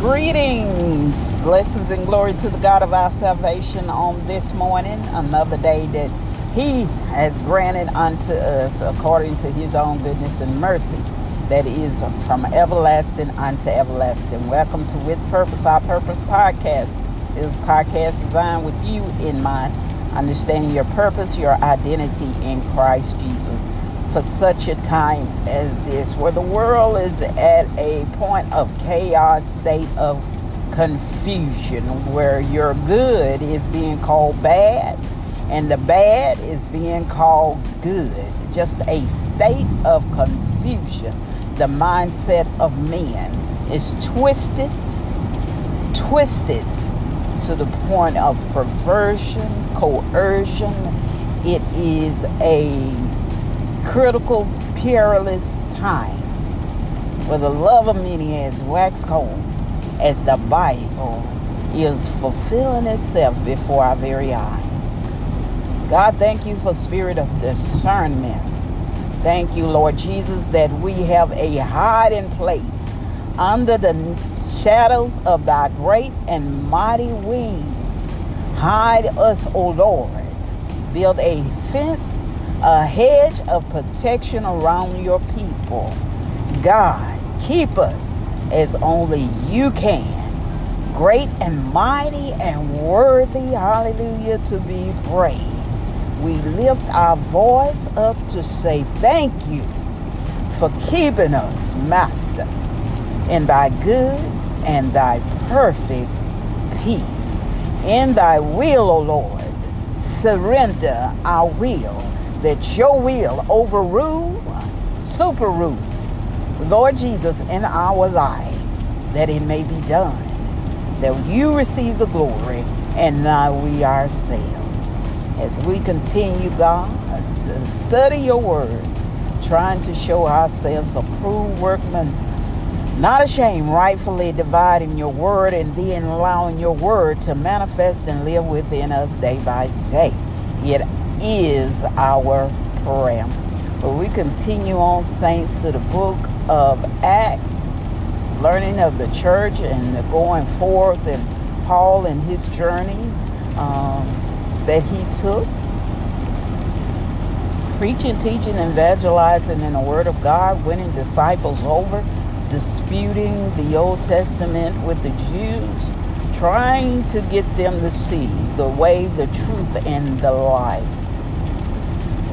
Greetings, blessings, and glory to the God of our salvation on this morning, another day that He has granted unto us according to His own goodness and mercy, that is from everlasting unto everlasting. Welcome to With Purpose, Our Purpose podcast. This podcast designed with you in mind, understanding your purpose, your identity in Christ Jesus for such a time as this, where the world is at a point of chaos, state of confusion, where your good is being called bad and the bad is being called good. Just a state of confusion. The mindset of men is twisted, twisted to the point of perversion, coercion. It is a critical, perilous time where the love of many has waxed cold as the Bible is fulfilling itself before our very eyes. God, thank you for spirit of discernment. Thank you, Lord Jesus, that we have a hiding place under the shadows of thy great and mighty wings. Hide us, O Lord. Build a fence a hedge of protection around your people. God, keep us as only you can. Great and mighty and worthy, hallelujah, to be praised. We lift our voice up to say thank you for keeping us, Master, in thy good and thy perfect peace. In thy will, O Lord, surrender our will that your will overrule, super rule, Lord Jesus, in our life, that it may be done, that you receive the glory and not we ourselves. As we continue, God, to study your word, trying to show ourselves approved workmen, not ashamed, rightfully dividing your word and then allowing your word to manifest and live within us day by day. Yet is our prayer. But we continue on, saints, to the book of Acts, learning of the church and the going forth, and Paul and his journey um, that he took. Preaching, teaching, evangelizing in the Word of God, winning disciples over, disputing the Old Testament with the Jews, trying to get them to see the way, the truth, and the light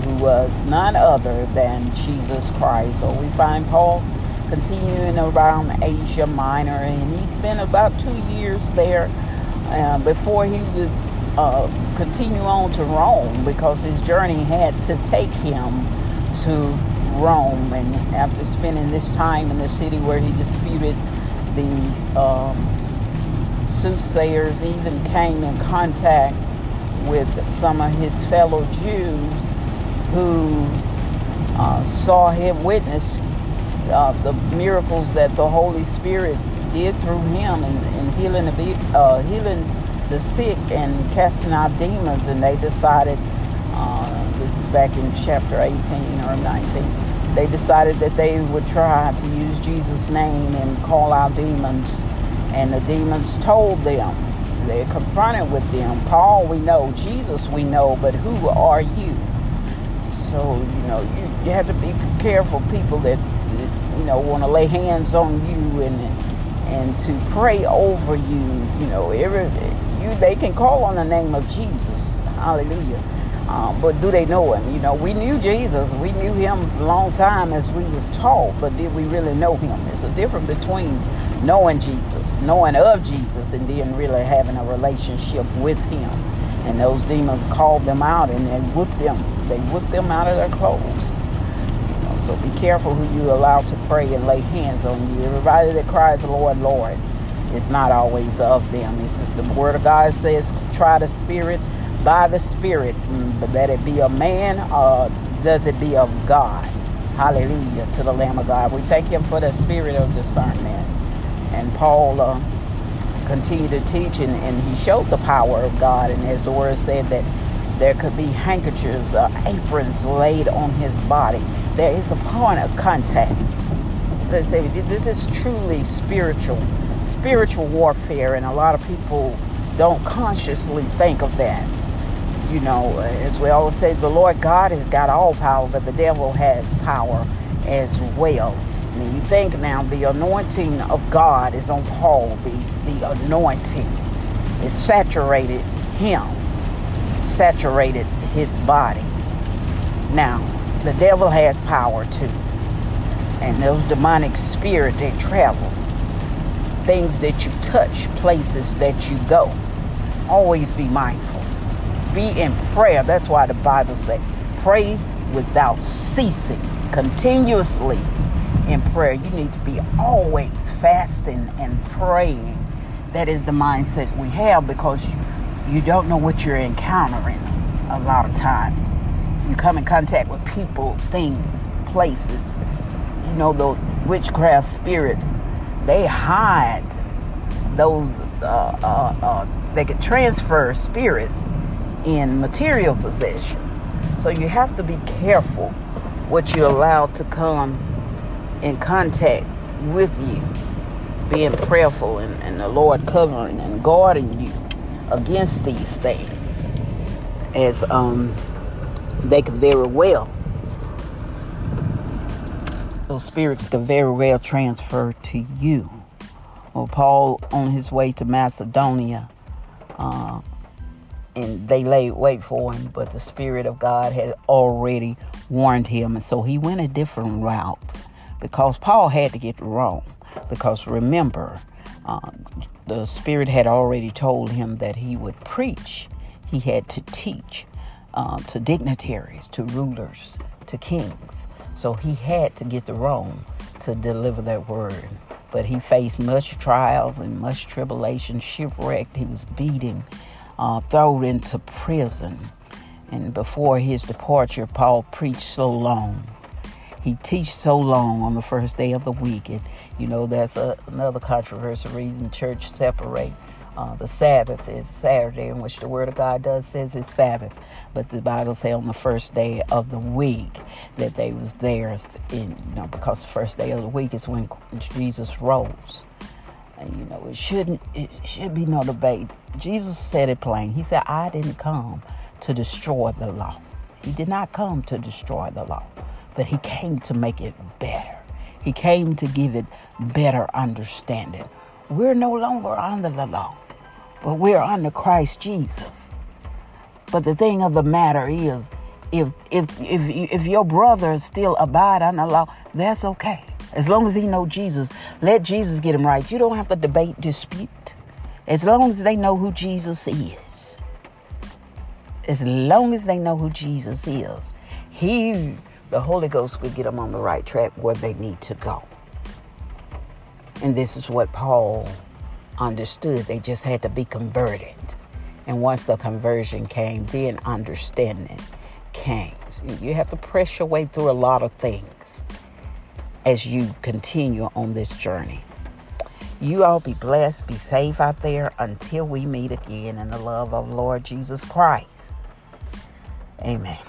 who was none other than Jesus Christ. So we find Paul continuing around Asia Minor, and he spent about two years there uh, before he would uh, continue on to Rome because his journey had to take him to Rome. And after spending this time in the city where he disputed the um, soothsayers, even came in contact with some of his fellow Jews who uh, saw him witness uh, the miracles that the Holy Spirit did through him in, in healing the uh, healing the sick and casting out demons, and they decided. Uh, this is back in chapter 18 or 19. They decided that they would try to use Jesus' name and call out demons, and the demons told them. They confronted with them. Paul, we know. Jesus, we know. But who are you? So, you know, you, you have to be careful people that, you know, want to lay hands on you and and to pray over you. You know, every you they can call on the name of Jesus. Hallelujah. Um, but do they know him? You know, we knew Jesus. We knew him a long time as we was taught, but did we really know him? There's a difference between knowing Jesus, knowing of Jesus, and then really having a relationship with him. And those demons called them out and they whipped them. They whipped them out of their clothes. So be careful who you allow to pray and lay hands on you. Everybody that cries, Lord, Lord, it's not always of them. It's the word of God says, try the spirit by the spirit, mm, but that it be a man or does it be of God? Hallelujah to the Lamb of God. We thank him for the spirit of discernment. And Paul uh, continued to teach, and, and he showed the power of God. And as the word said, that there could be handkerchiefs, uh, aprons laid on his body. There is a point of contact. Let's say this is truly spiritual, spiritual warfare, and a lot of people don't consciously think of that. You know, as we always say, the Lord God has got all power, but the devil has power as well. And you think now the anointing of God is on Paul, the, the anointing. It saturated him, saturated his body. Now, the devil has power too. And those demonic spirits, they travel. Things that you touch, places that you go. Always be mindful. Be in prayer. That's why the Bible says, pray without ceasing, continuously in prayer. You need to be always fasting and praying. That is the mindset we have because you, you don't know what you're encountering a lot of times. You come in contact with people, things, places. You know, the witchcraft spirits, they hide those, uh, uh, uh, they can transfer spirits in material possession. So you have to be careful what you allow to come in contact with you, being prayerful and, and the Lord covering and guarding you against these things, as um, they could very well, those spirits could very well transfer to you. Well, Paul, on his way to Macedonia, uh, and they laid wait for him, but the Spirit of God had already warned him, and so he went a different route because Paul had to get to Rome. Because remember, uh, the Spirit had already told him that he would preach, he had to teach uh, to dignitaries, to rulers, to kings. So he had to get to Rome to deliver that word. But he faced much trials and much tribulation, shipwrecked. He was beaten, uh, thrown into prison. And before his departure, Paul preached so long he teach so long on the first day of the week. And, you know, that's a, another controversial reason church separate. Uh, the Sabbath is Saturday, in which the Word of God does says it's Sabbath, but the Bible say on the first day of the week that they was there, in you know, because the first day of the week is when Jesus rose, and you know it shouldn't, it should be no debate. Jesus said it plain. He said, "I didn't come to destroy the law. He did not come to destroy the law, but he came to make it better. He came to give it better understanding. We're no longer under the law, but we're under Christ Jesus. But the thing of the matter is, if if if if your brother still abide under the law, that's okay. As long as he know Jesus, let Jesus get him right. You don't have to debate, dispute. As long as they know who Jesus is. As long as they know who Jesus is, he the Holy Ghost will get them on the right track where they need to go. And this is what Paul understood. They just had to be converted. And once the conversion came, then understanding came. So you have to press your way through a lot of things as you continue on this journey. You all be blessed, be safe out there until we meet again in the love of Lord Jesus Christ. Amen.